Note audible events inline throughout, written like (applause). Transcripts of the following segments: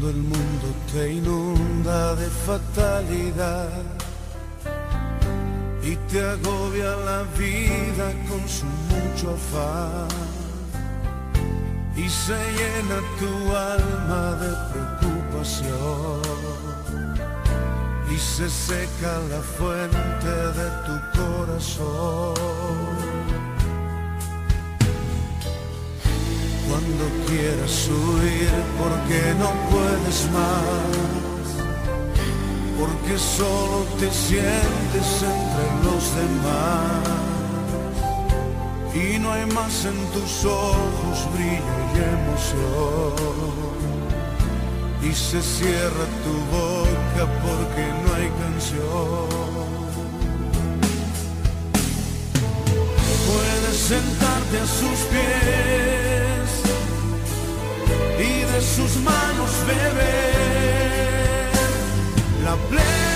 Cuando el mundo te inunda de fatalidad y te agobia la vida con su mucho afán y se llena tu alma de preocupación y se seca la fuente de tu corazón. Cuando quieras huir porque no puedes más, porque solo te sientes entre los demás y no hay más en tus ojos brillo y emoción. Y se cierra tu boca porque no hay canción. Puedes sentarte a sus pies sus manos beber la plenitud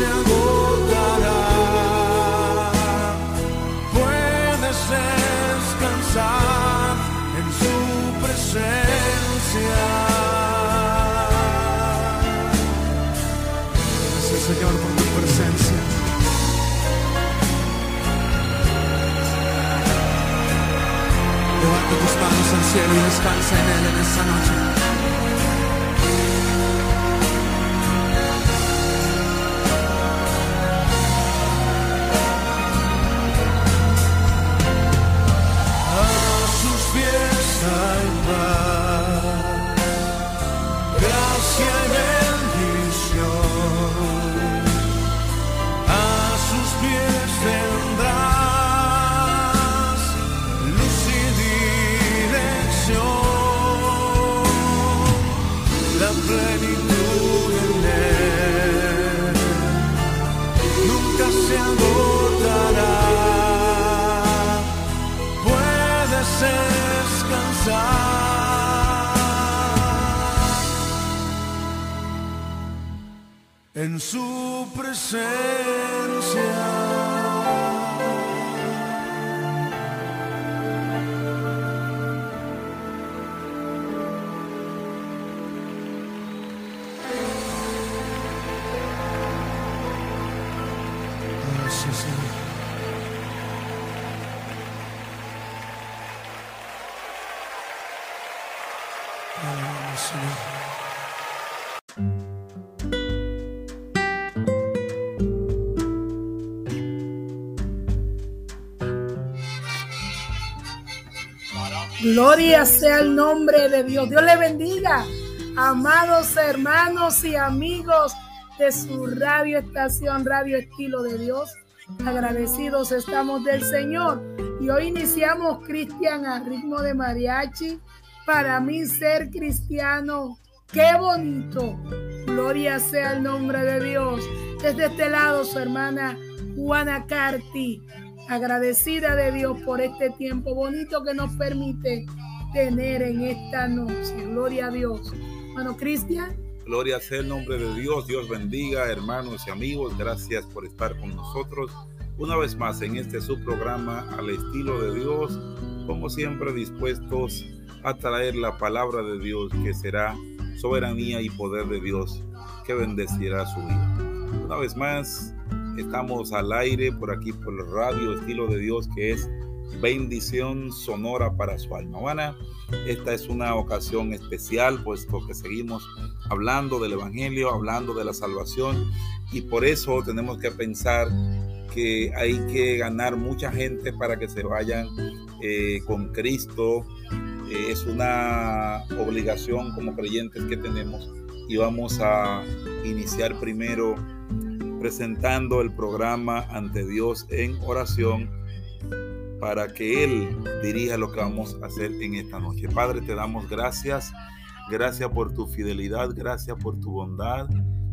se agotará. Puedes descansar en su presencia. Gracias Señor por tu presencia. Levanta tus manos al cielo y descansa en Él en esta noche. Gracia y bendición. A sus pies tendrás luz y dirección, la plenitud en él nunca se agotará. Descansar su Gloria sea el nombre de Dios. Dios le bendiga, amados hermanos y amigos de su radio estación, Radio Estilo de Dios. Agradecidos estamos del Señor. Y hoy iniciamos Cristian a ritmo de mariachi. Para mí ser cristiano, qué bonito. Gloria sea el nombre de Dios. Desde este lado, su hermana Juana Carti agradecida de Dios por este tiempo bonito que nos permite tener en esta noche. Gloria a Dios. Bueno, Cristian. Gloria sea el nombre de Dios. Dios bendiga, hermanos y amigos. Gracias por estar con nosotros una vez más en este subprograma al estilo de Dios. Como siempre, dispuestos a traer la palabra de Dios que será soberanía y poder de Dios que bendecirá su vida. Una vez más, estamos al aire por aquí por el radio estilo de Dios que es bendición sonora para su alma. Bueno, esta es una ocasión especial puesto que seguimos hablando del Evangelio, hablando de la salvación y por eso tenemos que pensar que hay que ganar mucha gente para que se vayan eh, con Cristo. Eh, es una obligación como creyentes que tenemos y vamos a iniciar primero presentando el programa ante Dios en oración para que Él dirija lo que vamos a hacer en esta noche. Padre, te damos gracias. Gracias por tu fidelidad, gracias por tu bondad,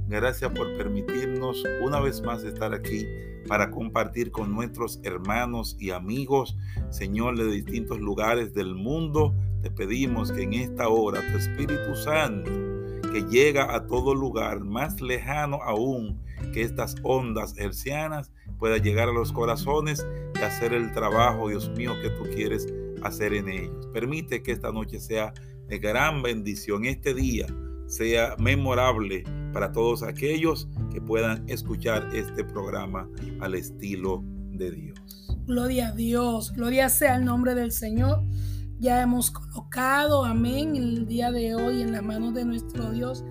gracias por permitirnos una vez más estar aquí para compartir con nuestros hermanos y amigos, Señor, de distintos lugares del mundo. Te pedimos que en esta hora tu Espíritu Santo, que llega a todo lugar, más lejano aún que estas ondas hercianas, pueda llegar a los corazones y hacer el trabajo, Dios mío, que tú quieres hacer en ellos. Permite que esta noche sea de gran bendición, este día sea memorable para todos aquellos que puedan escuchar este programa al estilo de Dios. Gloria a Dios, gloria sea el nombre del Señor. Ya hemos colocado, amén, el día de hoy en las manos de nuestro Dios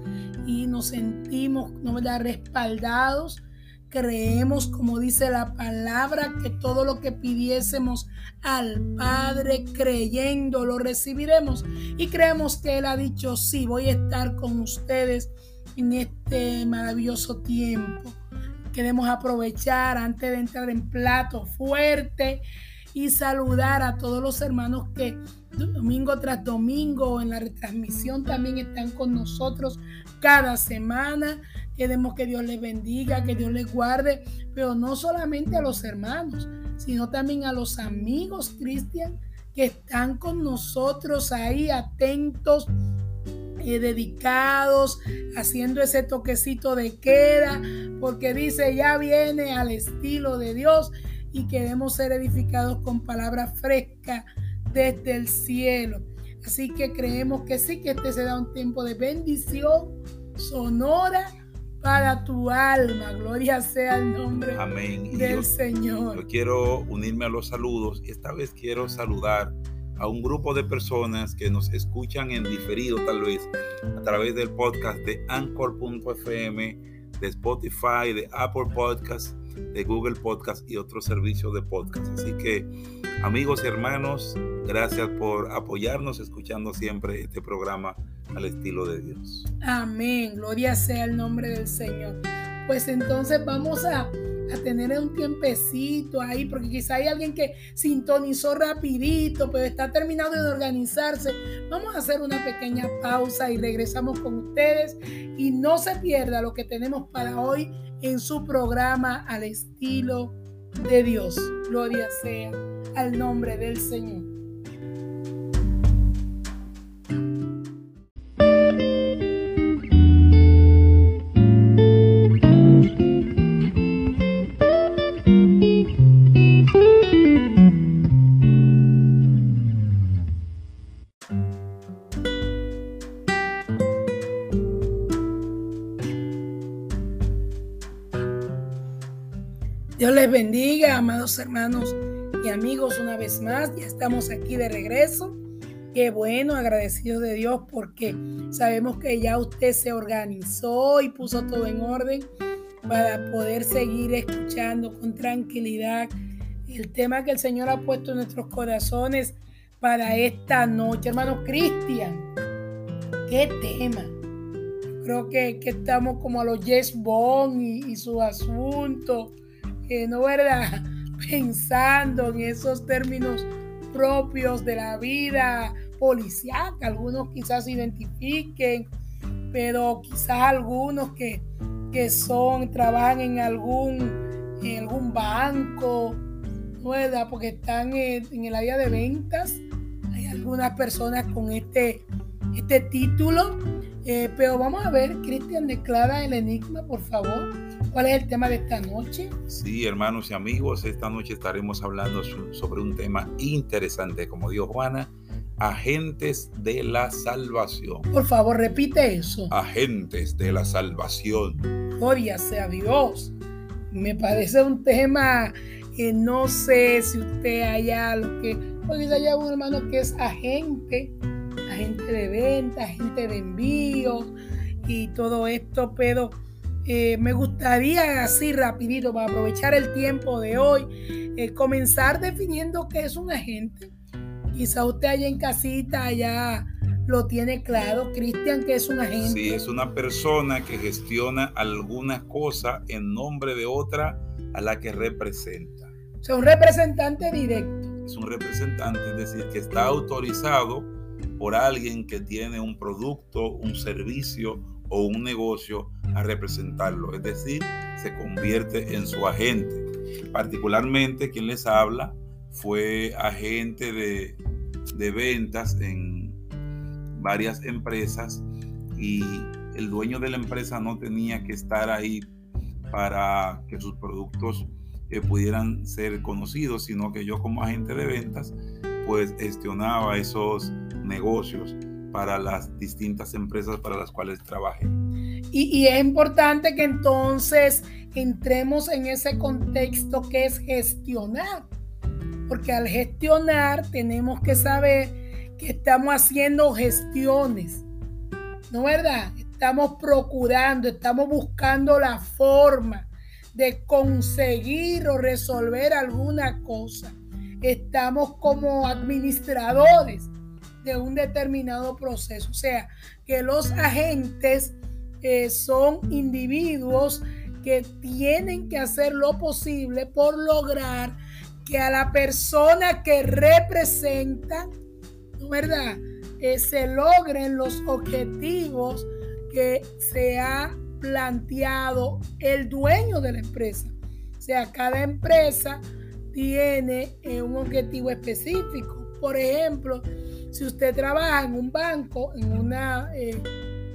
y nos sentimos, ¿no respaldados creemos, como dice la palabra, que todo lo que pidiésemos al Padre creyendo lo recibiremos. Y creemos que Él ha dicho, sí, voy a estar con ustedes en este maravilloso tiempo. Queremos aprovechar antes de entrar en plato fuerte y saludar a todos los hermanos que domingo tras domingo en la retransmisión también están con nosotros cada semana. Queremos que Dios les bendiga, que Dios les guarde, pero no solamente a los hermanos, sino también a los amigos cristianos que están con nosotros ahí atentos, eh, dedicados, haciendo ese toquecito de queda, porque dice, ya viene al estilo de Dios y queremos ser edificados con palabras frescas desde el cielo. Así que creemos que sí que este será un tiempo de bendición sonora para tu alma. Gloria sea el nombre del Señor. Yo quiero unirme a los saludos. Esta vez quiero saludar a un grupo de personas que nos escuchan en diferido tal vez a través del podcast de anchor.fm, de Spotify, de Apple Podcast, de Google Podcast y otros servicios de podcast. Así que amigos y hermanos, gracias por apoyarnos escuchando siempre este programa al estilo de Dios. Amén, gloria sea el nombre del Señor. Pues entonces vamos a, a tener un tiempecito ahí, porque quizá hay alguien que sintonizó rapidito, pero está terminando de organizarse. Vamos a hacer una pequeña pausa y regresamos con ustedes. Y no se pierda lo que tenemos para hoy en su programa al estilo de Dios. Gloria sea al nombre del Señor. Hermanos y amigos, una vez más. Ya estamos aquí de regreso. Qué bueno, agradecido de Dios porque sabemos que ya usted se organizó y puso todo en orden para poder seguir escuchando con tranquilidad el tema que el Señor ha puesto en nuestros corazones para esta noche. Hermano Cristian, qué tema. Creo que, estamos como a los Yes Bond y, su asunto ¿no verdad? Pensando en esos términos propios de la vida policial, que algunos quizás identifiquen, pero quizás algunos que, que son, trabajan en algún, en algún banco, ¿no verdad? Porque están en, el área de ventas. Hay algunas personas con este, este título. Eh, pero vamos a ver, Cristian, declara el enigma, por favor. ¿Cuál es el tema de esta noche? Sí, hermanos y amigos, esta noche estaremos hablando sobre un tema interesante, como dijo Juana, agentes de la salvación. Por favor, repite eso. Agentes de la salvación. Gloria sea Dios. Me parece un tema que no sé si usted haya lo que, porque haya un hermano que es agente, agente de venta, agente de envío y todo esto, pero eh, me gustaría así rapidito, para aprovechar el tiempo de hoy, eh, comenzar definiendo qué es un agente. Quizá usted allá en casita ya lo tiene claro, Cristian, que es un agente. Sí, es una persona que gestiona alguna cosa en nombre de otra a la que representa. O sea, un representante directo. Es un representante, es decir, que está autorizado por alguien que tiene un producto, un servicio o un negocio a representarlo, es decir, se convierte en su agente. Particularmente quien les habla fue agente de, de ventas en varias empresas y el dueño de la empresa no tenía que estar ahí para que sus productos eh, pudieran ser conocidos, sino que yo como agente de ventas pues gestionaba esos negocios para las distintas empresas para las cuales trabajé. Y, es importante que entonces entremos en ese contexto que es gestionar, porque al gestionar tenemos que saber que estamos haciendo gestiones, ¿no verdad? Estamos procurando, estamos buscando la forma de conseguir o resolver alguna cosa. Estamos como administradores de un determinado proceso. O sea, que los agentes eh, son individuos que tienen que hacer lo posible por lograr que a la persona que representan, ¿verdad? Eh, se logren los objetivos que se ha planteado el dueño de la empresa. O sea, cada empresa tiene eh, un objetivo específico. Por ejemplo, si usted trabaja en un banco, en una eh,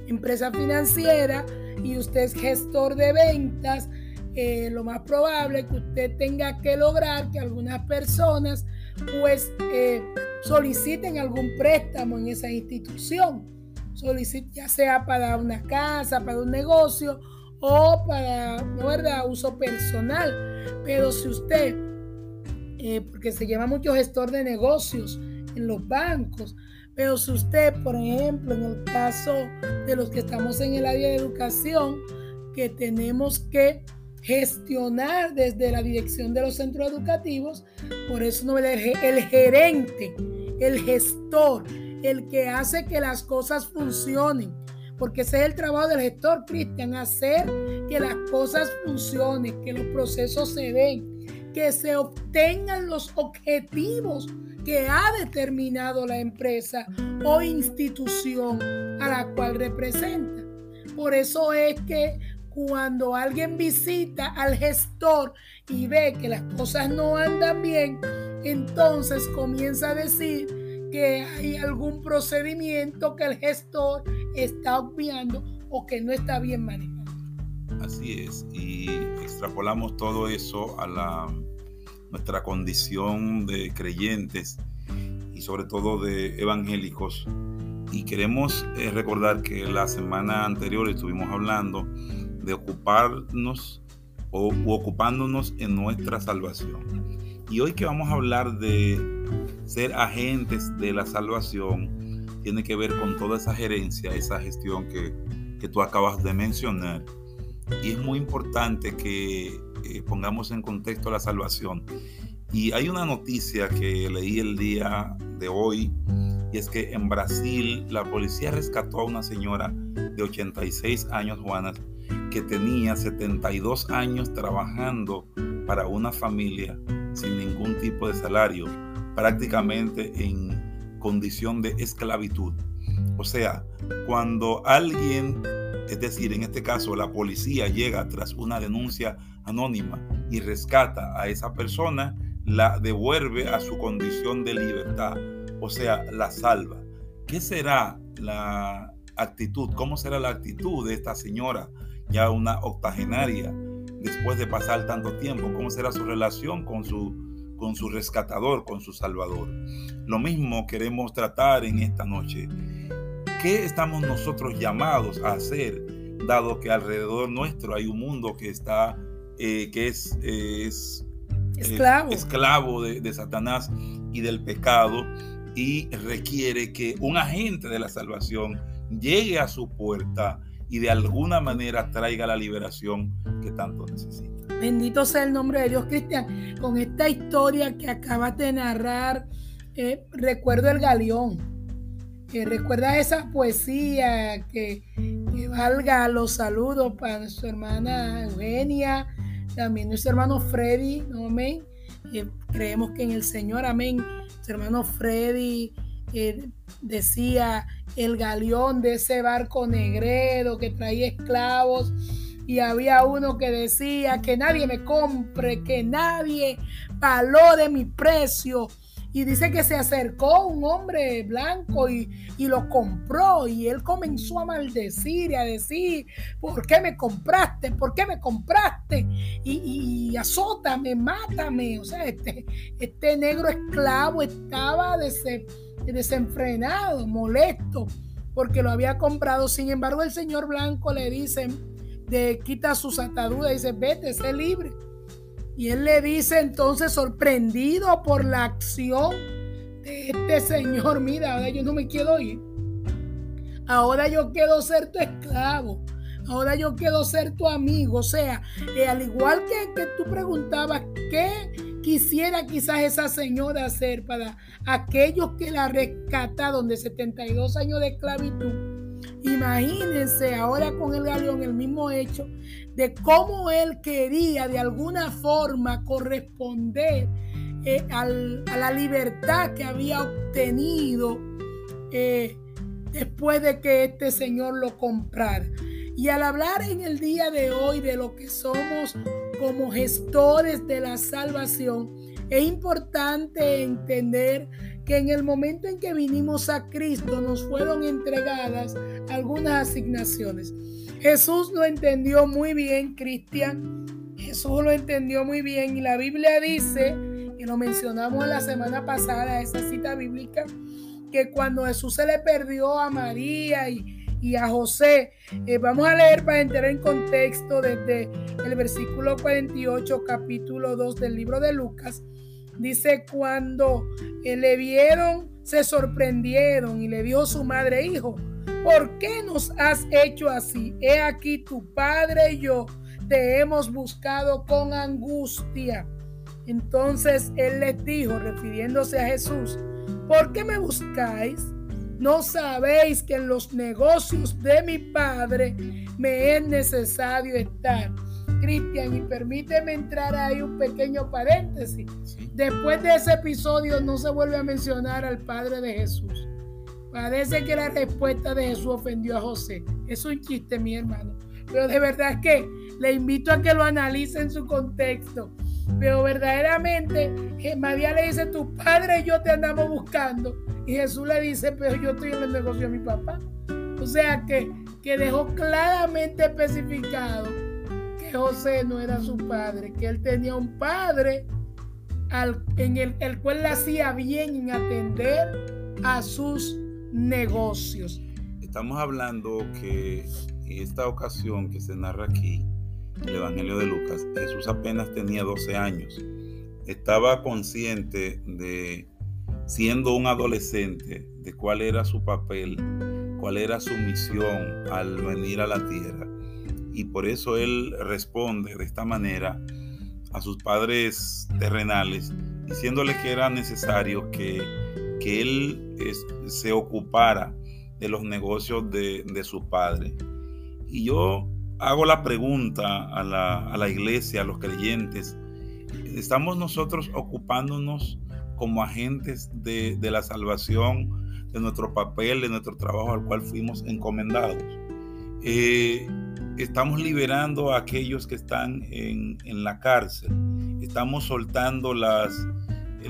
empresa financiera y usted es gestor de ventas, eh, lo más probable es que usted tenga que lograr que algunas personas pues eh, soliciten algún préstamo en esa institución, ya sea para una casa, para un negocio o para, ¿no verdad?, uso personal. Pero si usted, porque se llama mucho gestor de negocios, en los bancos. Pero si usted, por ejemplo, en el caso de los que estamos en el área de educación, que tenemos que gestionar desde la dirección de los centros educativos, por eso no el, gerente, el gestor, el que hace que las cosas funcionen, porque ese es el trabajo del gestor, Cristian, hacer que las cosas funcionen, que los procesos se den, que se obtengan los objetivos que ha determinado la empresa o institución a la cual representa. Por eso es que cuando alguien visita al gestor y ve que las cosas no andan bien, entonces comienza a decir que hay algún procedimiento que el gestor está obviando o que no está bien manejado. Así es, y extrapolamos todo eso a la nuestra condición de creyentes y sobre todo de evangélicos. Y queremos eh, recordar que la semana anterior estuvimos hablando de ocuparnos o ocupándonos en nuestra salvación. Y hoy que vamos a hablar de ser agentes de la salvación, tiene que ver con toda esa gerencia, esa gestión que, que tú acabas de mencionar. Y es muy importante que eh, pongamos en contexto la salvación. Y hay una noticia que leí el día de hoy, y es que en Brasil la policía rescató a una señora de 86 años, Juanas, que tenía 72 años trabajando para una familia sin ningún tipo de salario, prácticamente en condición de esclavitud. O sea, cuando alguien, es decir, en este caso la policía llega tras una denuncia anónima y rescata a esa persona, la devuelve a su condición de libertad, o sea, la salva. ¿Qué será la actitud? ¿Cómo será la actitud de esta señora, ya una octogenaria, después de pasar tanto tiempo? ¿Cómo será su relación con su, con su rescatador, con su salvador? Lo mismo queremos tratar en esta noche. ¿Qué estamos nosotros llamados a hacer, dado que alrededor nuestro hay un mundo que está eh, que es, es esclavo, esclavo de, de, Satanás y del pecado y requiere que un agente de la salvación llegue a su puerta y de alguna manera traiga la liberación que tanto necesita. Bendito sea el nombre de Dios, Cristian. Con esta historia que acabas de narrar, eh, recuerdo el galeón. Recuerda esa poesía que, valga los saludos para su hermana Eugenia, también nuestro hermano Freddy, amén. creemos que en el Señor, amén. Su hermano Freddy eh, decía el galeón de ese barco negredo que traía esclavos y había uno que decía que nadie me compre, que nadie valore mi precio. Y dice que se acercó un hombre blanco y, lo compró y él comenzó a maldecir y a decir, ¿por qué me compraste? ¿Por qué me compraste? Y, y azótame, mátame. O sea, este, este negro esclavo estaba desenfrenado, molesto, porque lo había comprado. Sin embargo, el señor blanco le dice, de quita sus ataduras y dice, vete, sé libre. Y él le dice entonces, sorprendido por la acción de este señor, mira, ahora yo no me quiero ir. Ahora yo quiero ser tu esclavo. Ahora yo quiero ser tu amigo. O sea, eh, al igual que, que tú preguntabas, ¿qué quisiera quizás esa señora hacer para aquellos que la rescataron de 72 años de esclavitud? Imagínense ahora con el galeón el mismo hecho de cómo él quería de alguna forma corresponder eh, a la libertad que había obtenido eh, después de que este señor lo comprara. Y al hablar en el día de hoy de lo que somos como gestores de la salvación, es importante entender que en el momento en que vinimos a Cristo nos fueron entregadas algunas asignaciones. Jesús lo entendió muy bien, Cristian. Jesús lo entendió muy bien y la Biblia dice, y lo mencionamos la semana pasada, esa cita bíblica, que cuando Jesús se le perdió a María y, a José, eh, vamos a leer para entrar en contexto desde el versículo 48, capítulo 2 del libro de Lucas. Dice, cuando eh, le vieron, se sorprendieron y le dijo su madre, hijo, ¿por qué nos has hecho así? He aquí tu padre y yo te hemos buscado con angustia. Entonces él les dijo, refiriéndose a Jesús, ¿por qué me buscáis? ¿No sabéis que en los negocios de mi padre me es necesario estar? Cristian, y permíteme entrar ahí un pequeño paréntesis. Después de ese episodio no se vuelve a mencionar al Padre de Jesús. Parece que la respuesta de Jesús ofendió a José. Es un chiste, mi hermano. Pero de verdad que le invito a que lo analice en su contexto. Pero verdaderamente María le dice, tu padre y yo te andamos buscando. Y Jesús le dice, pero yo estoy en el negocio de mi papá. O sea que, que dejó claramente especificado José no era su padre, que él tenía un padre en el, el cual le hacía bien en atender a sus negocios. Estamos hablando que en esta ocasión que se narra aquí, el Evangelio de Lucas, Jesús apenas tenía 12 años. Estaba consciente de, siendo un adolescente, de cuál era su papel, cuál era su misión al venir a la tierra y por eso él responde de esta manera a sus padres terrenales, diciéndole que era necesario que, que él se ocupara de los negocios de, su padre. Y yo hago la pregunta a la, a la iglesia, a los creyentes, ¿estamos nosotros ocupándonos como agentes de, de la salvación, de nuestro papel, de nuestro trabajo al cual fuimos encomendados? Eh, estamos liberando a aquellos que están en, la cárcel, estamos soltando las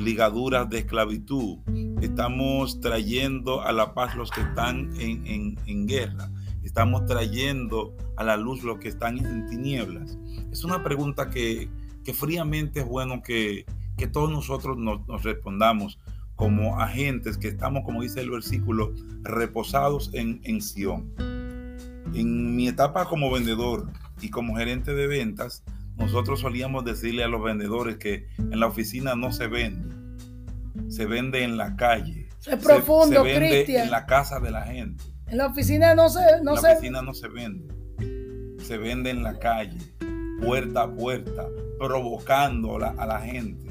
ligaduras de esclavitud, estamos trayendo a la paz los que están en, guerra, estamos trayendo a la luz los que están en tinieblas. Es una pregunta que, fríamente es bueno que, todos nosotros nos, respondamos como agentes que estamos, como dice el versículo, reposados en, en Sión. En mi etapa como vendedor y como gerente de ventas, nosotros solíamos decirle a los vendedores que en la oficina no se vende, se vende en la calle. Es profundo, se, vende en la casa de la gente. En la oficina no se, no en la oficina no se vende. Se vende en la calle, puerta a puerta, provocando a la gente.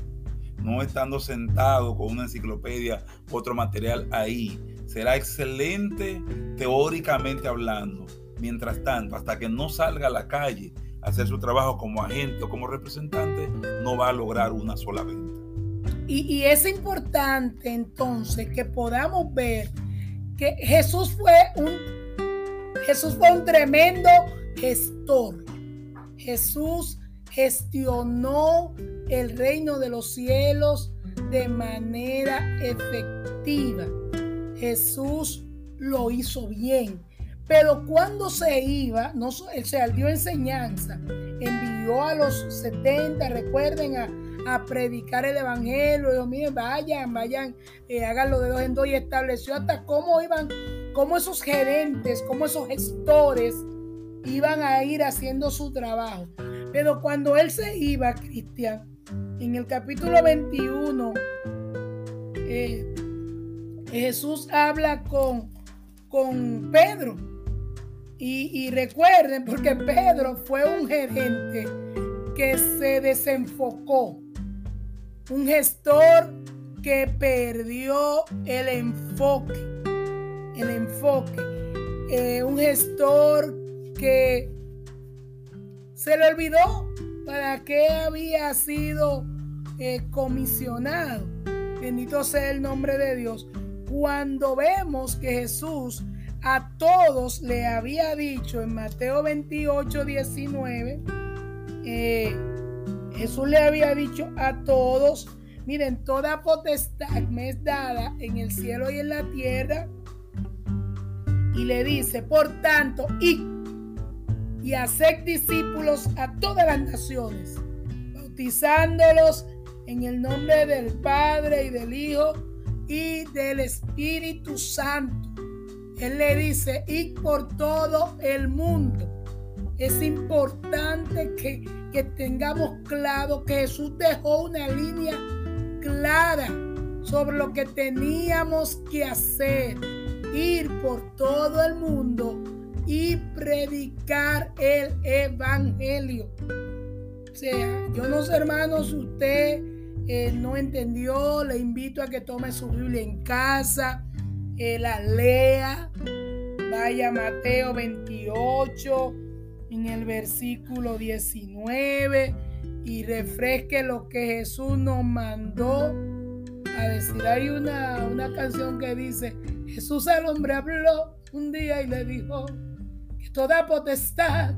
No estando sentado con una enciclopedia, otro material ahí. Será excelente teóricamente hablando. Mientras tanto, hasta que no salga a la calle hacer su trabajo como agente o como representante, no va a lograr una sola venta. Y, es importante entonces que podamos ver que Jesús fue un Jesús fue un tremendo gestor. Jesús gestionó el reino de los cielos de manera efectiva. Jesús lo hizo bien. Pero cuando se iba, no, él dio enseñanza, envió a los 70, recuerden, a, a predicar el evangelio. Dijo, miren, vayan, vayan, eh, háganlo de dos en dos y estableció hasta cómo iban, cómo esos gerentes, cómo esos gestores iban a ir haciendo su trabajo. Pero cuando él se iba, Cristian, en el capítulo 21, eh, Jesús habla con, con Pedro. Y, recuerden, porque Pedro fue un gerente que se desenfocó un gestor que perdió el enfoque, el enfoque, eh, un gestor que se le olvidó para qué había sido eh, comisionado. Bendito sea el nombre de Dios. Cuando vemos que Jesús a todos le había dicho en Mateo 28, 19, eh, Jesús le había dicho a todos, miren, toda potestad me es dada en el cielo y en la tierra. Y le dice, por tanto, y, y haced discípulos a todas las naciones, bautizándolos en el nombre del Padre y del Hijo y del Espíritu Santo. Él le dice, y por todo el mundo. Es importante que que tengamos claro que Jesús dejó una línea clara sobre lo que teníamos que hacer. Ir por todo el mundo y predicar el Evangelio. O sea, yo no sé, hermanos, usted eh, no entendió, le invito a que tome su Biblia en casa, eh, lea, vaya Mateo 28 en el versículo 19 y refresque lo que Jesús nos mandó a decir. Hay una, una canción que dice, Jesús al hombre habló un día y le dijo que toda potestad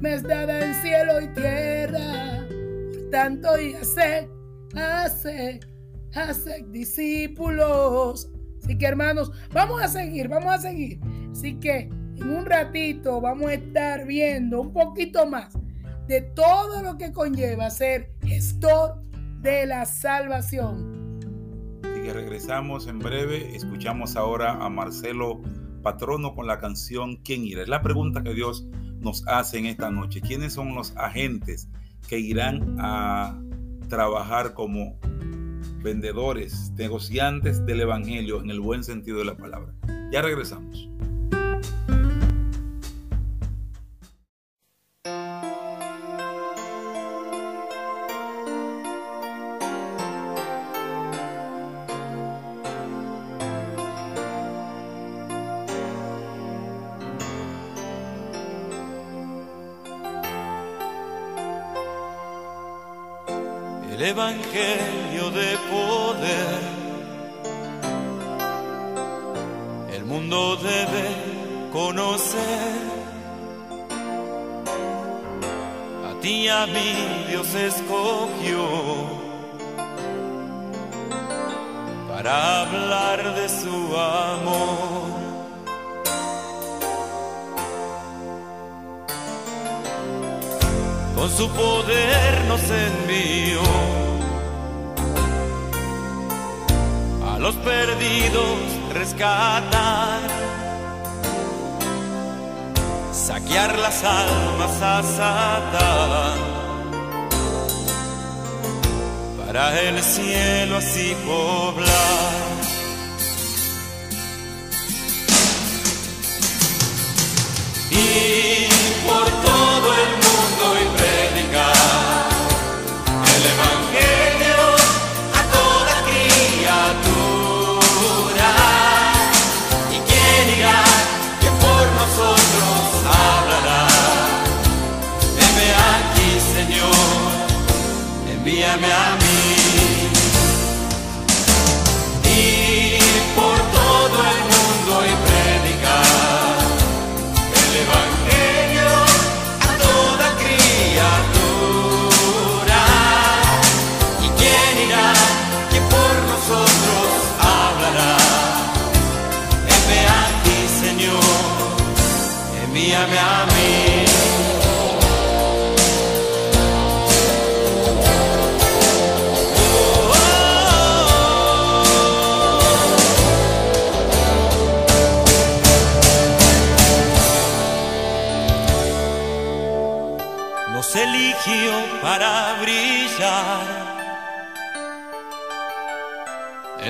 me es dada en cielo y tierra. Por tanto, y hace, hace, hace discípulos. Así que hermanos, vamos a seguir, vamos a seguir. Así que en un ratito vamos a estar viendo un poquito más de todo lo que conlleva ser gestor de la salvación. Así que regresamos en breve. Escuchamos ahora a Marcelo Patrono con la canción ¿Quién irá? Es la pregunta que Dios nos hace en esta noche. ¿Quiénes son los agentes que irán a trabajar como vendedores, negociantes del Evangelio en el buen sentido de la palabra? Ya regresamos. Evangelio de poder. El mundo debe conocer. A ti a mí Dios escogió para hablar de su amor. Con su poder nos envió los perdidos rescatar, saquear las almas a Satán, para el cielo así poblar. Para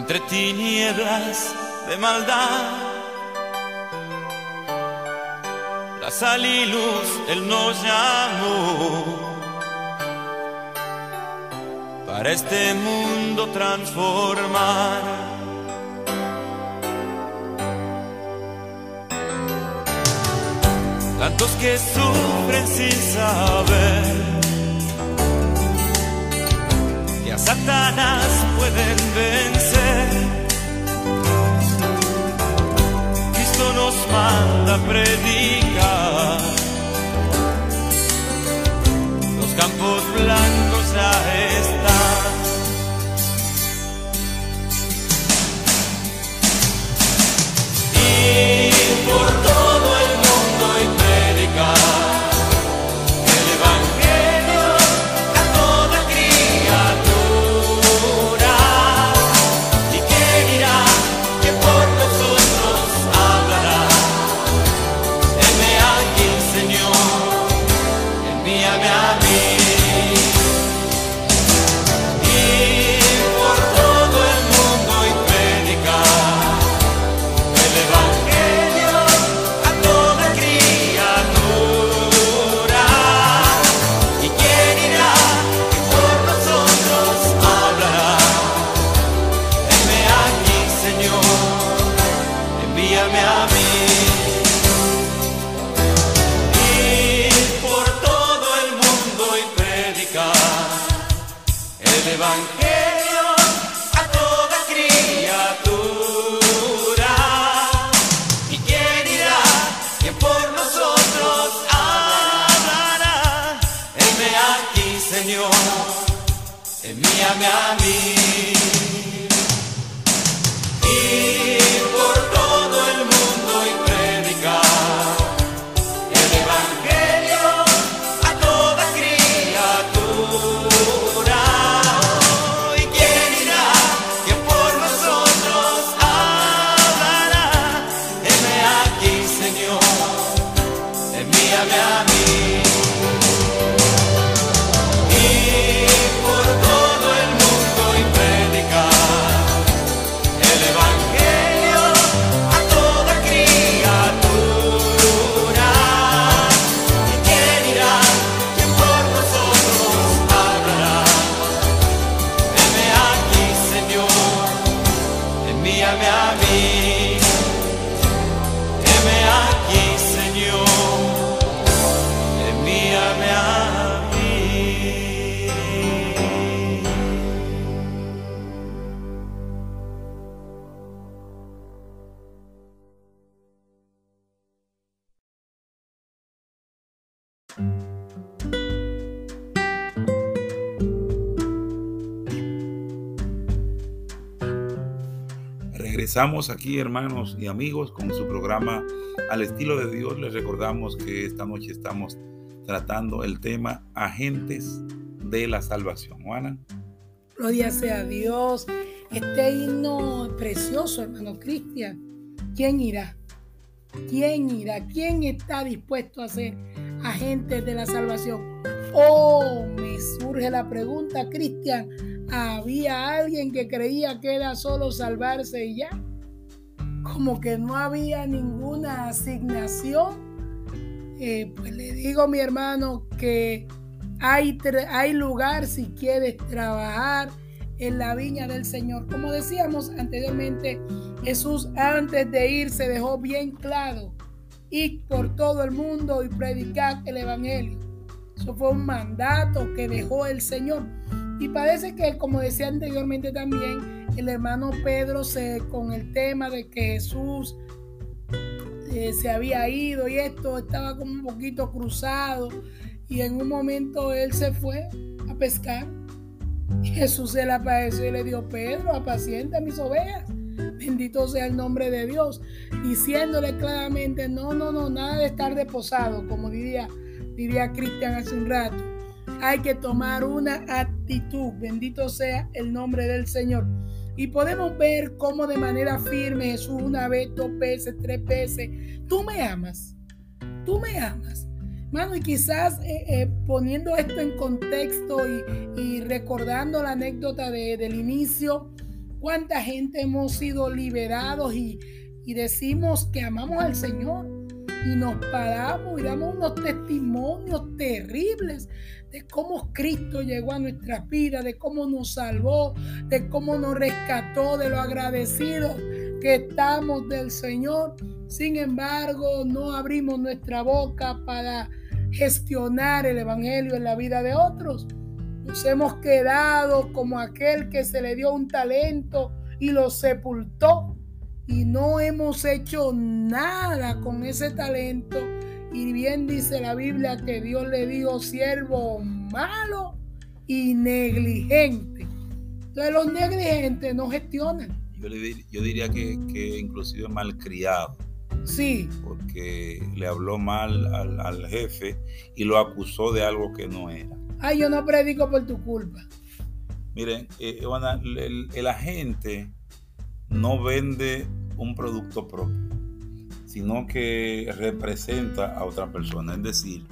entre tinieblas de maldad. La sal y luz Él nos llamó para este mundo transformar. Tantos que sufren sin saber Satanás pueden vencer. Cristo nos manda a predicar. Los campos blancos ya están. Y por todo Estamos aquí, hermanos y amigos, con su programa Al estilo de Dios. Les recordamos que esta noche estamos tratando el tema Agentes de la Salvación. Juana. Gloria sea Dios. Este himno precioso, hermano Cristian. ¿Quién irá? ¿Quién irá? ¿Quién está dispuesto a ser agentes de la salvación? Oh, me surge la pregunta, Cristian. ¿Había alguien que creía que era solo salvarse y ya? como que no había ninguna asignación eh, pues le digo mi hermano que hay, hay lugar si quieres trabajar en la viña del Señor. Como decíamos anteriormente, Jesús antes de ir se dejó bien claro, ir por todo el mundo y predicar el Evangelio. Eso fue un mandato que dejó el Señor. Y parece que, como decía anteriormente también, el hermano Pedro se, con el tema de que Jesús eh, se había ido y esto estaba como un poquito cruzado. Y en un momento él se fue a pescar. Jesús se le apareció y le dio, Pedro, apacienta mis ovejas. Bendito sea el nombre de Dios. Diciéndole claramente, no, no, no, nada de estar reposado, como diría, diría Cristian hace un rato. Hay que tomar una actitud. Bendito sea el nombre del Señor. Y podemos ver cómo de manera firme Jesús una vez, dos veces, tres veces, tú me amas, tú me amas. Mano, y quizás eh, eh, poniendo esto en contexto y, recordando la anécdota del inicio, cuánta gente hemos sido liberados y, y decimos que amamos al Señor y nos paramos y damos unos testimonios terribles de cómo Cristo llegó a nuestras vidas, de cómo nos salvó, de cómo nos rescató, de lo agradecidos que estamos del Señor. Sin embargo, no abrimos nuestra boca para gestionar el Evangelio en la vida de otros. Nos hemos quedado como aquel que se le dio un talento y lo sepultó y no hemos hecho nada con ese talento y bien dice la Biblia que Dios le dijo siervo malo y negligente. Entonces los negligentes no gestionan. Yo, diría que, que inclusive malcriado. Sí. Porque le habló mal al, jefe y lo acusó de algo que no era. Ay, yo no predico por tu culpa. Miren, eh, el agente no vende un producto propio sino que representa a otra persona. Es decir,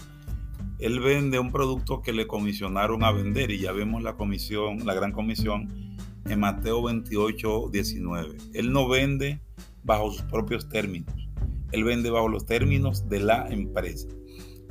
él vende un producto que le comisionaron a vender y ya vemos la comisión, la gran comisión en Mateo 28, 19. Él no vende bajo sus propios términos, él vende bajo los términos de la empresa.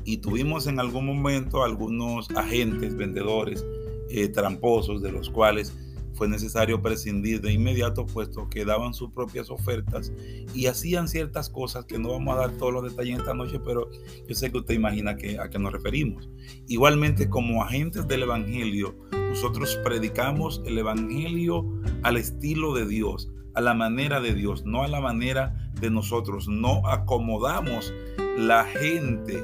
Y tuvimos en algún momento algunos agentes, vendedores, eh, tramposos, de los cuales fue necesario prescindir de inmediato puesto que daban sus propias ofertas y hacían ciertas cosas que no vamos a dar todos los detalles esta noche, pero yo sé que usted imagina a qué nos referimos. Igualmente como agentes del Evangelio, nosotros predicamos el Evangelio al estilo de Dios, a la manera de Dios, no a la manera de nosotros. No acomodamos la gente,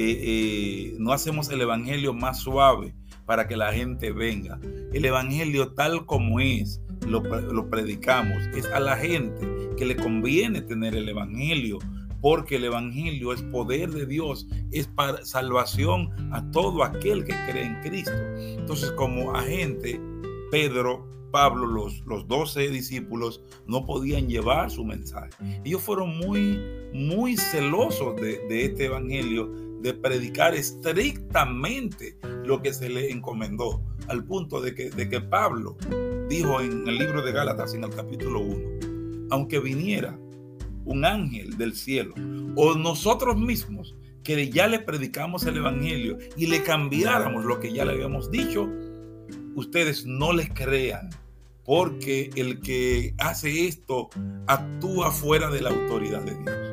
eh, eh, no hacemos el Evangelio más suave para que la gente venga. El Evangelio tal como es, lo, predicamos. Es a la gente que le conviene tener el Evangelio, porque el Evangelio es poder de Dios, es para salvación a todo aquel que cree en Cristo. Entonces, como agente, Pedro, Pablo, los, los 12 discípulos no podían llevar su mensaje. Ellos fueron muy, muy celosos de, de este Evangelio de predicar estrictamente lo que se le encomendó, al punto de que, de que Pablo dijo en el libro de Gálatas, en el capítulo 1, aunque viniera un ángel del cielo o nosotros mismos que ya le predicamos el Evangelio y le cambiáramos lo que ya le habíamos dicho, ustedes no les crean, porque el que hace esto actúa fuera de la autoridad de Dios.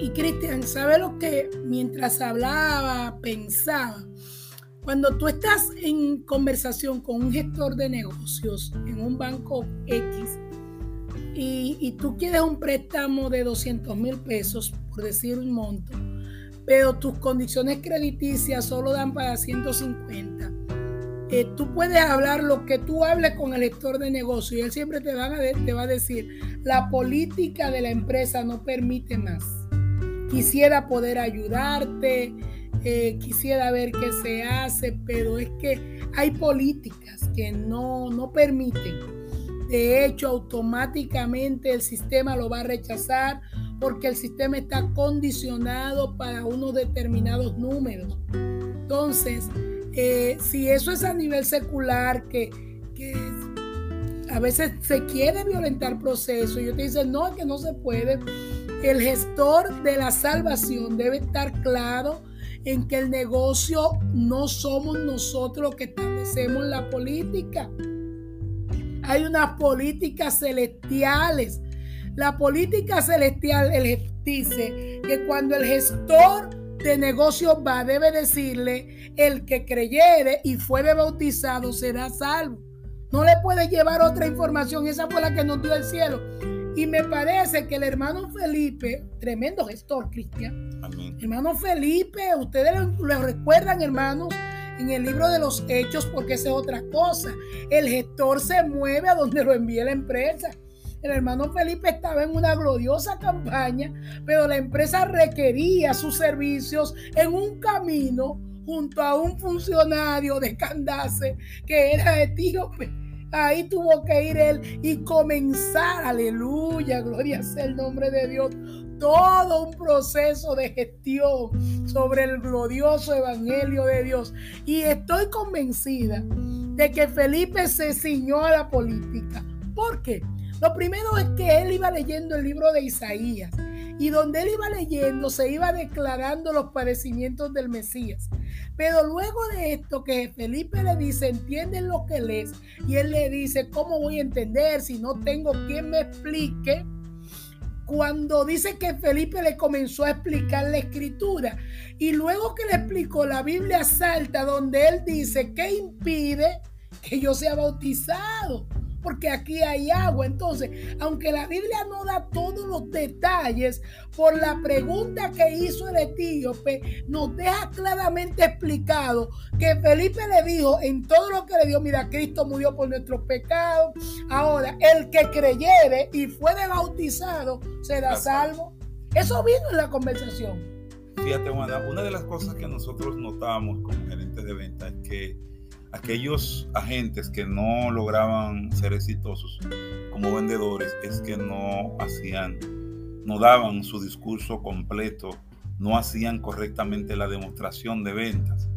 Y Cristian, ¿sabe lo que mientras hablaba, pensaba? Cuando tú estás en conversación con un gestor de negocios en un banco X y, tú quieres un préstamo de 200 mil pesos, por decir un monto, pero tus condiciones crediticias solo dan para 150, eh, tú puedes hablar lo que tú hables con el gestor de negocio y él siempre te va a decir, la política de la empresa no permite más quisiera poder ayudarte, eh, quisiera ver qué se hace, pero es que hay políticas que no, no permiten. De hecho, automáticamente el sistema lo va a rechazar porque el sistema está condicionado para unos determinados números. Entonces, eh, si eso es a nivel secular, que, que, a veces se quiere violentar proceso y yo te dicen, no, que no se puede, el gestor de la salvación debe estar claro en que el negocio no somos nosotros los que establecemos la política. Hay unas políticas celestiales. La política celestial él dice que cuando el gestor de negocios va, debe decirle, el que creyere y fuere bautizado será salvo. No le puede llevar otra información, esa fue la que nos dio el cielo. Y me parece que el hermano Felipe, tremendo gestor, Cristian. Hermano Felipe, ustedes lo, recuerdan, hermanos, en el libro de los hechos, porque esa es otra cosa. El gestor se mueve a donde lo envía la empresa. El hermano Felipe estaba en una gloriosa campaña, pero la empresa requería sus servicios en un camino junto a un funcionario de Candace que era etíope Ahí tuvo que ir él y comenzar, aleluya, gloria sea el nombre de Dios, todo un proceso de gestión sobre el glorioso evangelio de Dios. Y estoy convencida de que Felipe se ciñó a la política. ¿Por qué? Lo primero es que él iba leyendo el libro de Isaías y donde él iba leyendo se iba declarando los padecimientos del Mesías. Pero luego de esto que Felipe le dice, entienden lo que lees, y él le dice, ¿cómo voy a entender si no tengo quien me explique? Cuando dice que Felipe le comenzó a explicar la escritura y luego que le explicó la Biblia salta donde él dice, ¿qué impide que yo sea bautizado? Porque aquí hay agua. Entonces, aunque la Biblia no da todos los detalles, por la pregunta que hizo el etíope, nos deja claramente explicado que Felipe le dijo en todo lo que le dio, mira, Cristo murió por nuestros pecados. Ahora, el que creyere y fuere bautizado será salvo. Eso vino en la conversación. Fíjate, Juana, una de las cosas que nosotros notamos como gerentes de venta es que aquellos agentes que no lograban ser exitosos como vendedores es que no hacían, no daban su discurso completo, no hacían correctamente la demostración de ventas.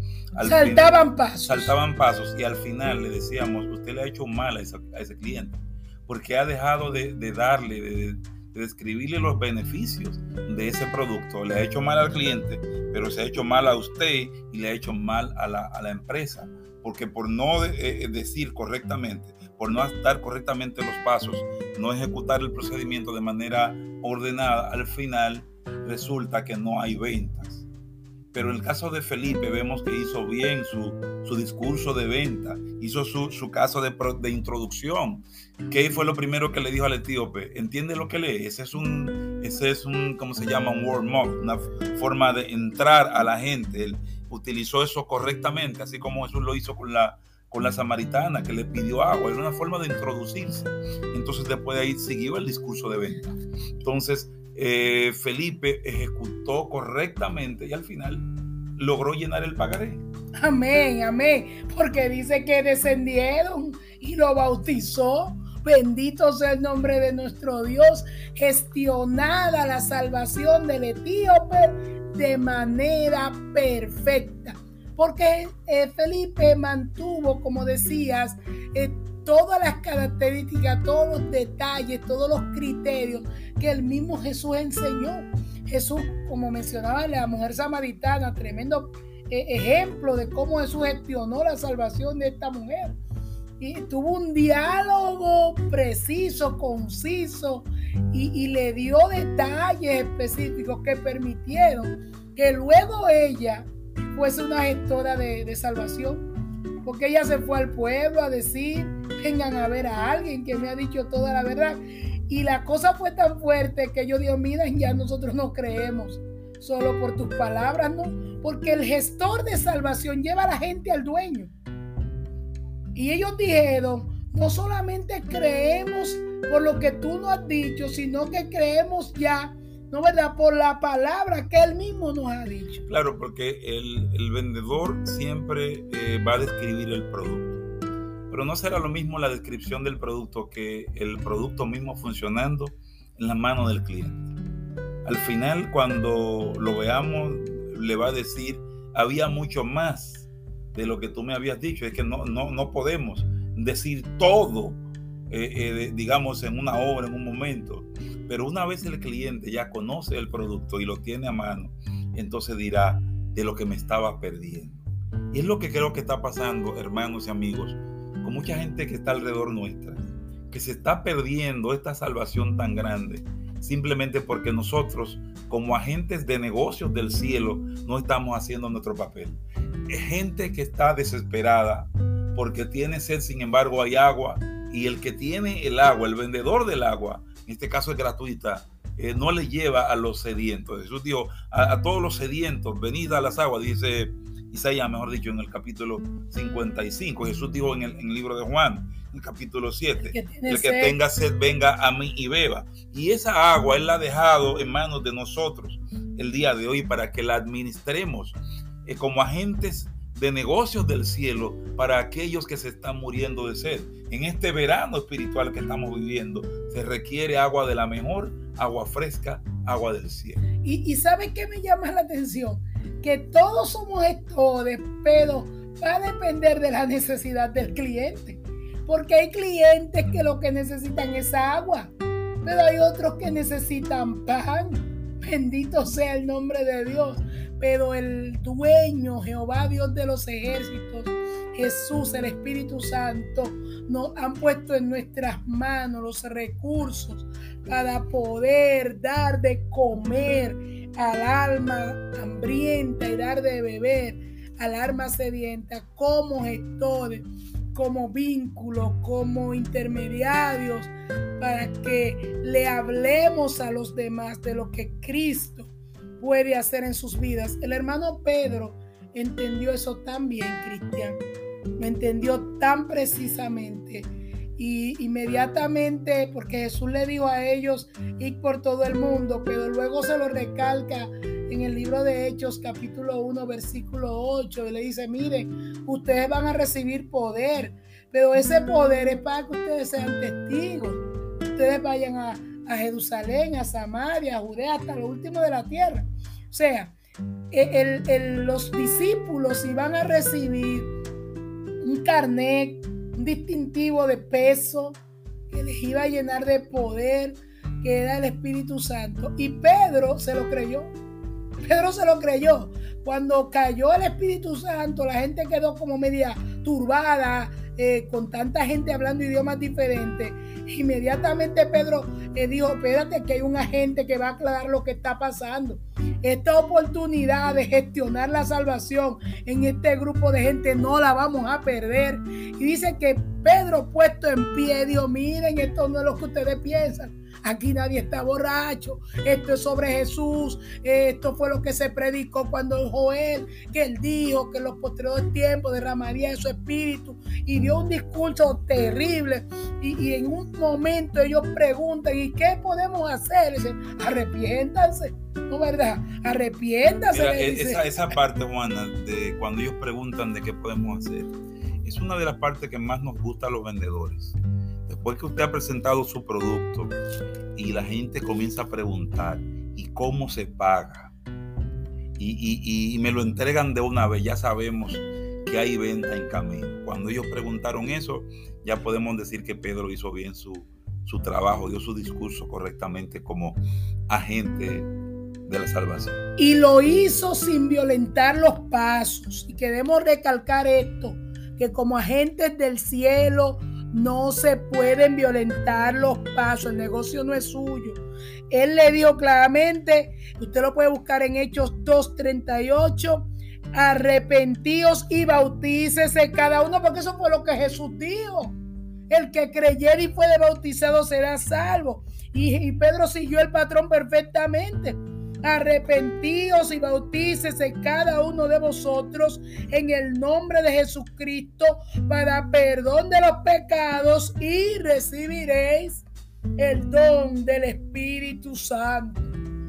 saltaban pasos. Saltaban pasos y al final le decíamos, usted le ha hecho mal a, ese cliente porque ha dejado de, darle, de, describirle los beneficios de ese producto. Le ha hecho mal al cliente, pero se ha hecho mal a usted y le ha hecho mal a la, a la empresa porque por no eh, decir correctamente, por no dar correctamente los pasos, no ejecutar el procedimiento de manera ordenada, al final resulta que no hay ventas. Pero en el caso de Felipe vemos que hizo bien su, su discurso de venta, hizo su, su caso de, de, introducción. ¿Qué fue lo primero que le dijo al etíope? ¿Entiende lo que lee? Ese es un, ese es un ¿cómo se llama? Un warm up, una forma de entrar a la gente. Él utilizó eso correctamente, así como Jesús lo hizo con la, con la samaritana que le pidió agua. Era una forma de introducirse. Entonces después de ahí siguió el discurso de venta. Entonces eh, Felipe ejecutó correctamente y al final logró llenar el pagaré. Amén, amén. Porque dice que descendieron y lo bautizó. Bendito sea el nombre de nuestro Dios. Gestionada la salvación del etíope de manera perfecta. Porque eh, Felipe mantuvo, como decías, eh, todas las características, todos los detalles, todos los criterios que el mismo Jesús enseñó. Jesús, como mencionaba la mujer samaritana, tremendo eh, ejemplo de cómo Jesús gestionó la salvación de esta mujer. Y tuvo un diálogo preciso, conciso, y, le dio detalles específicos que permitieron que luego ella fuese una gestora de, salvación. Porque ella se fue al pueblo a decir, vengan a ver a alguien que me ha dicho toda la verdad. Y la cosa fue tan fuerte que yo digo, miren, ya nosotros no creemos solo por tus palabras, ¿no? Porque el gestor de salvación lleva a la gente al dueño. Y ellos dijeron, no solamente creemos por lo que tú nos has dicho, sino que creemos ya, ¿no verdad? Por la palabra que él mismo nos ha dicho. Claro, porque el, vendedor siempre eh, va a describir el producto. Pero no será lo mismo la descripción del producto que el producto mismo funcionando en la mano del cliente. Al final, cuando lo veamos, le va a decir, había mucho más de lo que tú me habías dicho. Es que no, no, no podemos decir todo eh, eh, digamos, en una obra, en un momento. Pero una vez el cliente ya conoce el producto y lo tiene a mano, entonces dirá de lo que me estaba perdiendo. Y es lo que creo que está pasando, hermanos y amigos, con mucha gente que está alrededor nuestra, que se está perdiendo esta salvación tan grande, simplemente porque nosotros, como agentes de negocios del cielo, no estamos haciendo nuestro papel. Gente que está desesperada porque tiene sed, sin embargo hay agua, y el que tiene el agua, el vendedor del agua, en este caso es gratuita, eh, no le lleva a los sedientos. Jesús dijo, a, todos los sedientos, venid a las aguas, dice Isaías, mejor dicho, en el capítulo 55. Jesús dijo en el, en el libro de Juan, en el capítulo 7, el que, tenga sed, venga a mí y beba. Y esa agua Él la ha dejado en manos de nosotros el día de hoy para que la administremos eh, como agentes de negocios del cielo para aquellos que se están muriendo de sed. En este verano espiritual que estamos viviendo, se requiere agua de la mejor, agua fresca, agua del cielo. Y, y ¿sabe qué me llama la atención? Que todos somos gestores, pero va a depender de la necesidad del cliente. Porque hay clientes que lo que necesitan es agua, pero hay otros que necesitan pan. Bendito sea el nombre de Dios pero el dueño, Jehová Dios de los ejércitos, Jesús, el Espíritu Santo, nos han puesto en nuestras manos los recursos para poder dar de comer al alma hambrienta y dar de beber al alma sedienta como gestores, como vínculos, como intermediarios, para que le hablemos a los demás de lo que Cristo puede hacer en sus vidas. El hermano Pedro entendió eso tan bien, Cristian. Lo entendió tan precisamente. Y inmediatamente, porque Jesús le dijo a ellos ir por todo el mundo, pero luego se lo recalca en el libro de Hechos capítulo 1 versículo 8 y le dice, miren, ustedes van a recibir poder, pero ese poder es para que ustedes sean testigos, ustedes vayan a, a Jerusalén, a Samaria, a Judea, hasta lo último de la tierra. O sea, e, los discípulos iban a recibir un carnet, un distintivo de peso que les iba a llenar de poder, que era el Espíritu Santo. Y Pedro se lo creyó. Pedro se lo creyó. Cuando cayó el Espíritu Santo, la gente quedó como media turbada, eh, con tanta gente hablando idiomas diferentes. Inmediatamente Pedro le dijo, espérate que hay un agente que va a aclarar lo que está pasando. Esta oportunidad de gestionar la salvación en este grupo de gente no la vamos a perder. Y dice que Pedro puesto en pie dijo, miren, esto no es lo que ustedes piensan. Aquí nadie está borracho. Esto es sobre Jesús. Esto fue lo que se predicó cuando Joel, que él dijo que en los posteriores tiempos derramaría su espíritu y dio un discurso terrible. Y, en un momento ellos preguntan, ¿y qué podemos hacer? Dicen, arrepiéntanse. ¿No verdad? Arrepiéntanse. esa, esa parte, Juana, de cuando ellos preguntan de qué podemos hacer, es una de las partes que más nos gusta a los vendedores después que usted ha presentado su producto y la gente comienza a preguntar, ¿y cómo se paga? Y, me lo entregan de una vez, ya sabemos que hay venta en camino. Cuando ellos preguntaron eso, ya podemos decir que Pedro hizo bien su, su trabajo, dio su discurso correctamente como agente de la salvación. Y lo hizo sin violentar los pasos. Y queremos recalcar esto, que como agentes del cielo, no se pueden violentar los pasos, el negocio no es suyo. Él le dijo claramente, usted lo puede buscar en Hechos 2.38, arrepentíos y bautícese cada uno, porque eso fue lo que Jesús dijo. El que creyera y fue bautizado será salvo. Y Pedro siguió el patrón perfectamente. Arrepentíos y bautícese cada uno de vosotros en el nombre de Jesucristo para perdón de los pecados y recibiréis el don del Espíritu Santo.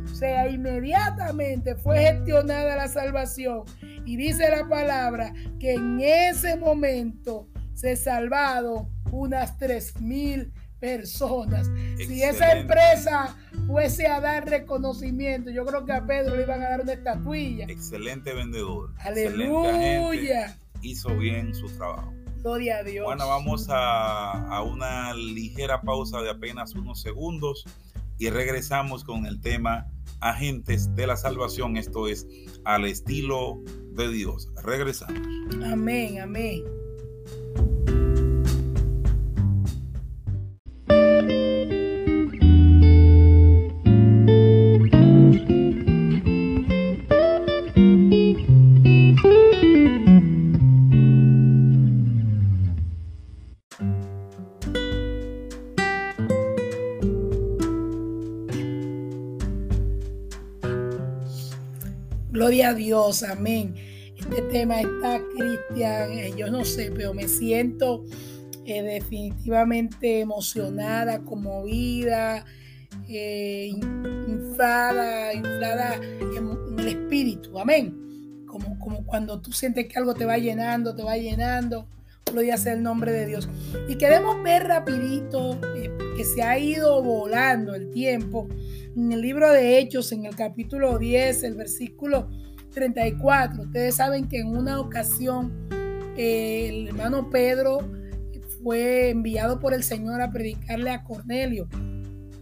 O sea, inmediatamente fue gestionada la salvación. Y dice la palabra que en ese momento se salvado unas tres mil personas. Si esa empresa fuese a dar reconocimiento, yo creo que a Pedro le iban a dar una estatuilla. Excelente vendedor. Aleluya. hizo bien su trabajo. Gloria a Dios. Bueno, vamos a, a una ligera pausa de apenas unos segundos y regresamos con el tema agentes de la salvación. Esto es al estilo de Dios. Regresamos. Amén, amén. Gloria Dios, amén. Este tema está, Cristian, eh, yo no sé, pero me siento eh, definitivamente emocionada, conmovida, eh, inflada, inflada en, en, el espíritu, amén. Como, como cuando tú sientes que algo te va llenando, te va llenando. Gloria sea el nombre de Dios. Y queremos ver rapidito eh, que se ha ido volando el tiempo. En el libro de Hechos, en el capítulo 10, el versículo 34, ustedes saben que en una ocasión eh, el hermano Pedro fue enviado por el Señor a predicarle a Cornelio.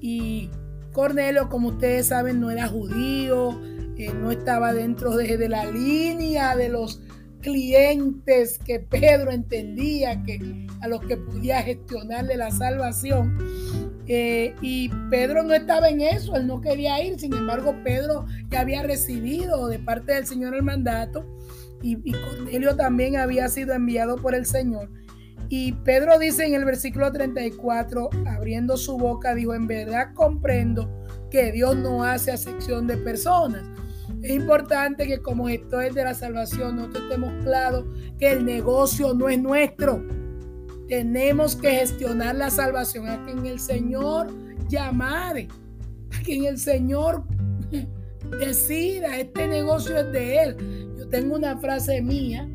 Y Cornelio, como ustedes saben, no era judío, eh, no estaba dentro de, de la línea de los clientes que Pedro entendía que a los que podía gestionarle la salvación. Eh, y Pedro no estaba en eso, él no quería ir, sin embargo Pedro ya había recibido de parte del Señor el mandato y, y Cornelio también había sido enviado por el Señor. Y Pedro dice en el versículo 34, abriendo su boca, dijo, en verdad comprendo que Dios no hace acepción de personas. Es importante que como gestores de la salvación nosotros estemos claros que el negocio no es nuestro. Tenemos que gestionar la salvación a quien el Señor llamare, a quien el Señor (laughs) decida. Este negocio es de Él. Yo tengo una frase mía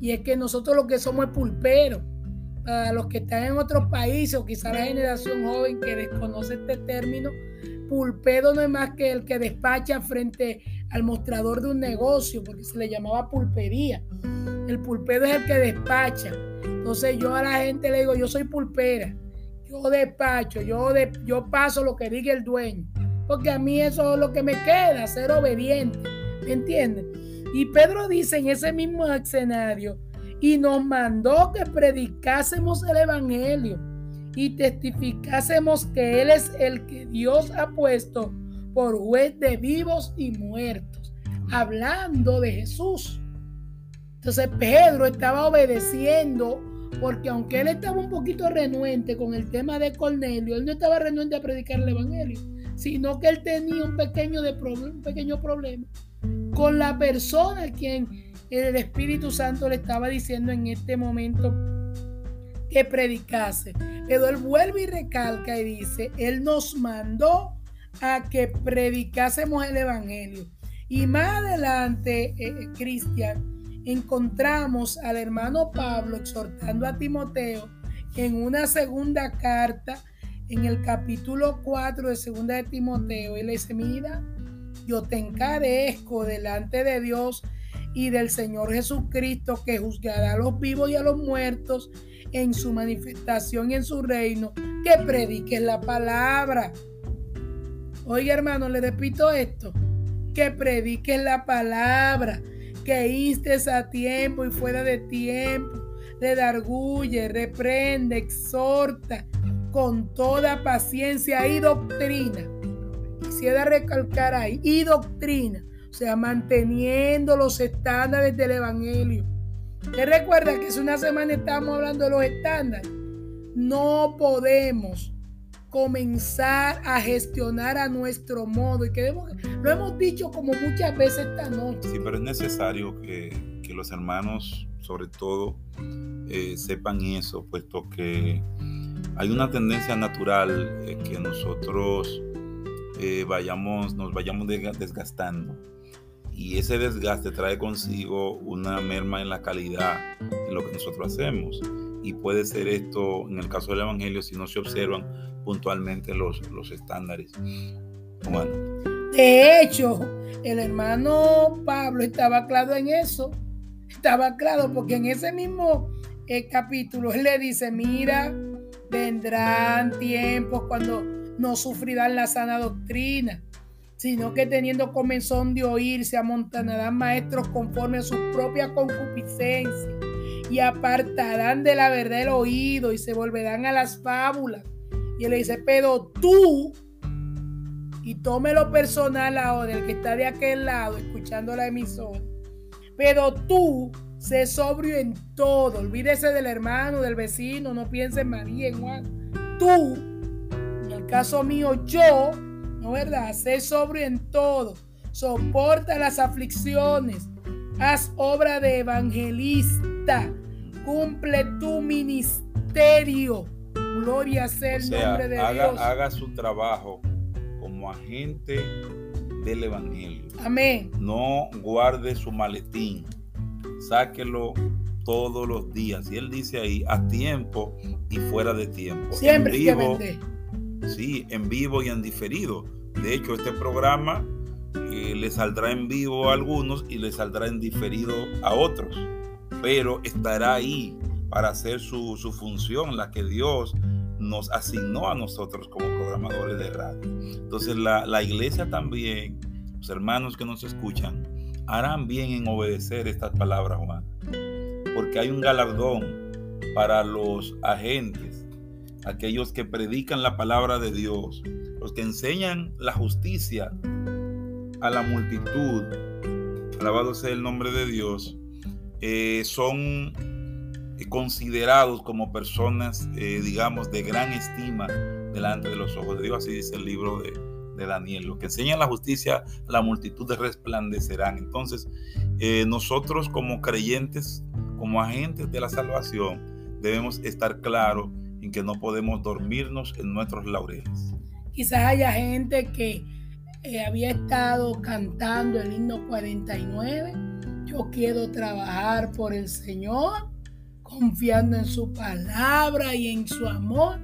y es que nosotros lo que somos pulperos. Para los que están en otros países o quizá la generación joven que desconoce este término, pulpedo no es más que el que despacha frente al mostrador de un negocio, porque se le llamaba pulpería. El pulpedo es el que despacha. Entonces yo a la gente le digo, yo soy pulpera, yo despacho, yo, de, yo paso lo que diga el dueño, porque a mí eso es lo que me queda, ser obediente, ¿me entienden? Y Pedro dice en ese mismo escenario, y nos mandó que predicásemos el Evangelio y testificásemos que Él es el que Dios ha puesto por juez de vivos y muertos, hablando de Jesús. Entonces Pedro estaba obedeciendo porque aunque él estaba un poquito renuente con el tema de Cornelio, él no estaba renuente a predicar el Evangelio, sino que él tenía un pequeño, de un pequeño problema con la persona a quien el Espíritu Santo le estaba diciendo en este momento que predicase. Pero él vuelve y recalca y dice, Él nos mandó a que predicásemos el Evangelio. Y más adelante, eh, Cristian, encontramos al hermano Pablo exhortando a Timoteo en una segunda carta, en el capítulo 4 de segunda de Timoteo. Él dice, mira, yo te encarezco delante de Dios y del Señor Jesucristo que juzgará a los vivos y a los muertos en su manifestación y en su reino, que prediques la palabra. Oiga hermano, le repito esto, que prediques la palabra, que instes a tiempo y fuera de tiempo, redarguye, reprende, exhorta con toda paciencia y doctrina. Quisiera recalcar ahí, y doctrina, o sea, manteniendo los estándares del Evangelio ¿Te recuerda que hace una semana estábamos hablando de los estándares? No podemos comenzar a gestionar a nuestro modo y que lo hemos dicho como muchas veces esta noche. Sí, pero es necesario que, que los hermanos, sobre todo, eh, sepan eso, puesto que hay una tendencia natural eh, que nosotros eh, vayamos, nos vayamos desgastando y ese desgaste trae consigo una merma en la calidad de lo que nosotros hacemos. Y puede ser esto, en el caso del Evangelio, si no se observan puntualmente los, los estándares. Bueno. De hecho, el hermano Pablo estaba claro en eso. Estaba claro porque en ese mismo eh, capítulo, él le dice, mira, vendrán tiempos cuando no sufrirán la sana doctrina, sino que teniendo comenzón de oír, se amontonarán maestros conforme a su propia concupiscencia y apartarán de la verdad el oído y se volverán a las fábulas. Y él le dice, pero tú, y tómelo personal ahora, el que está de aquel lado escuchando la emisora, pero tú sé sobrio en todo. Olvídese del hermano, del vecino, no piense en María, en Juan. Tú, en el caso mío, yo, ¿no verdad? Sé sobrio en todo. Soporta las aflicciones. Haz obra de evangelista. Cumple tu ministerio. Gloria sea el nombre de haga, Dios. Haga su trabajo como agente del evangelio. Amén. No guarde su maletín sáquelo todos los días. Y él dice ahí, a tiempo y fuera de tiempo. Siempre en vivo, Sí, en vivo y en diferido. De hecho, este programa eh, le saldrá en vivo a algunos y le saldrá en diferido a otros. Pero estará ahí para hacer su, su función, la que Dios nos asignó a nosotros como programadores de radio. Entonces la, la iglesia también, los hermanos que nos escuchan, harán bien en obedecer estas palabras, Juan. Porque hay un galardón para los agentes, aquellos que predican la palabra de Dios, los que enseñan la justicia a la multitud. Alabado sea el nombre de Dios. Eh, son considerados como personas, eh, digamos, de gran estima delante de los ojos de Dios. Así dice el libro de, Daniel. Los que enseñan la justicia, la multitud resplandecerán. Entonces, eh, nosotros como creyentes, como agentes de la salvación, debemos estar claros en que no podemos dormirnos en nuestros laureles. Quizás haya gente que eh, había estado cantando el himno 49. Yo quiero trabajar por el Señor, confiando en su palabra y en su amor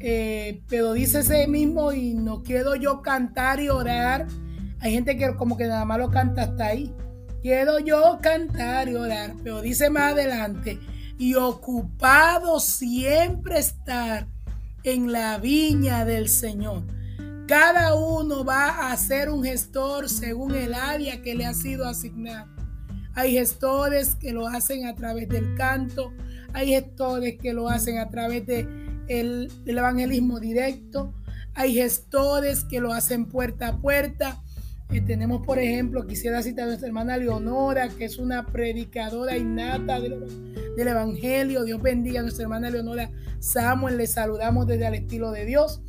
eh, pero dice ese mismo y no quiero yo cantar y orar. Hay gente que como que nada más lo canta hasta ahí. Quiero yo cantar y orar, pero dice más adelante, y ocupado siempre estar en la viña del Señor. Cada uno va a ser un gestor según el área que le ha sido asignado. Hay gestores que lo hacen a través del canto, hay gestores que lo hacen a través de el, evangelismo directo. Hay gestores que lo hacen puerta a puerta. Eh, tenemos, por ejemplo, quisiera citar a nuestra hermana Leonora, que es una predicadora innata del, del, Evangelio. Dios bendiga a nuestra hermana Leonora Samuel. Le saludamos desde el estilo de Dios.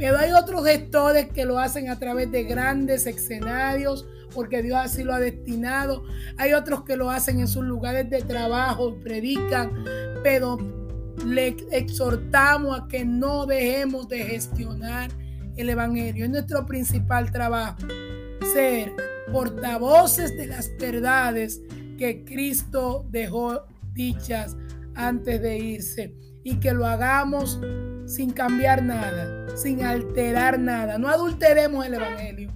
Pero hay otros gestores que lo hacen a través de grandes escenarios, porque Dios así lo ha destinado. Hay otros que lo hacen en sus lugares de trabajo, predican, pero le exhortamos a que no dejemos de gestionar el Evangelio. Es nuestro principal trabajo, ser portavoces de las verdades que Cristo dejó dichas antes de irse y que lo hagamos sin cambiar nada, sin alterar nada. No adulteremos el Evangelio,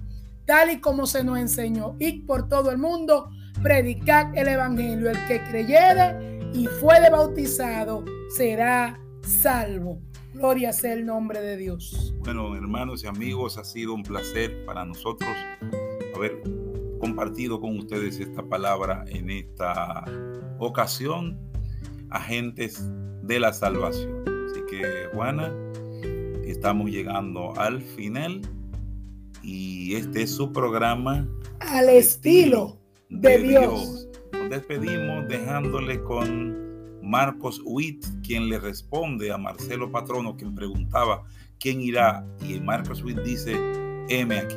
tal y como se nos enseñó. Ir por todo el mundo, predicar el Evangelio. El que creyere y fue bautizado será salvo. Gloria sea el nombre de Dios. Bueno, hermanos y amigos, ha sido un placer para nosotros haber compartido con ustedes esta palabra en esta ocasión, agentes de la salvación. Que, Juana, estamos llegando al final y este es su programa al estilo de, Dios. Dios. Nos despedimos dejándole con Marcos Witt, quien le responde a Marcelo Patrono, quien preguntaba quién irá, y Marcos Witt dice, M aquí.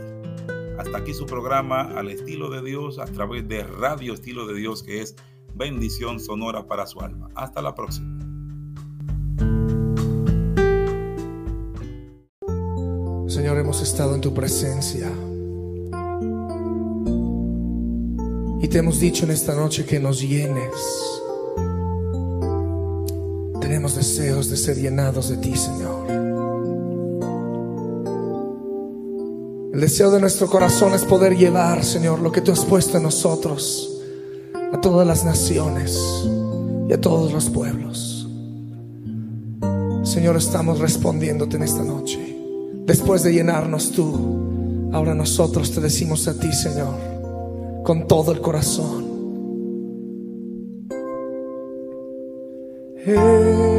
Hasta aquí su programa al estilo de Dios a través de Radio Estilo de Dios, que es bendición sonora para su alma. Hasta la próxima. Señor, hemos estado en tu presencia. Y te hemos dicho en esta noche que nos llenes. Tenemos deseos de ser llenados de ti, Señor. El deseo de nuestro corazón es poder llevar, Señor, lo que tú has puesto en nosotros a todas las naciones y a todos los pueblos. Señor, estamos respondiéndote en esta noche. Después de llenarnos tú, ahora nosotros te decimos a ti, Señor, con todo el corazón. Eh.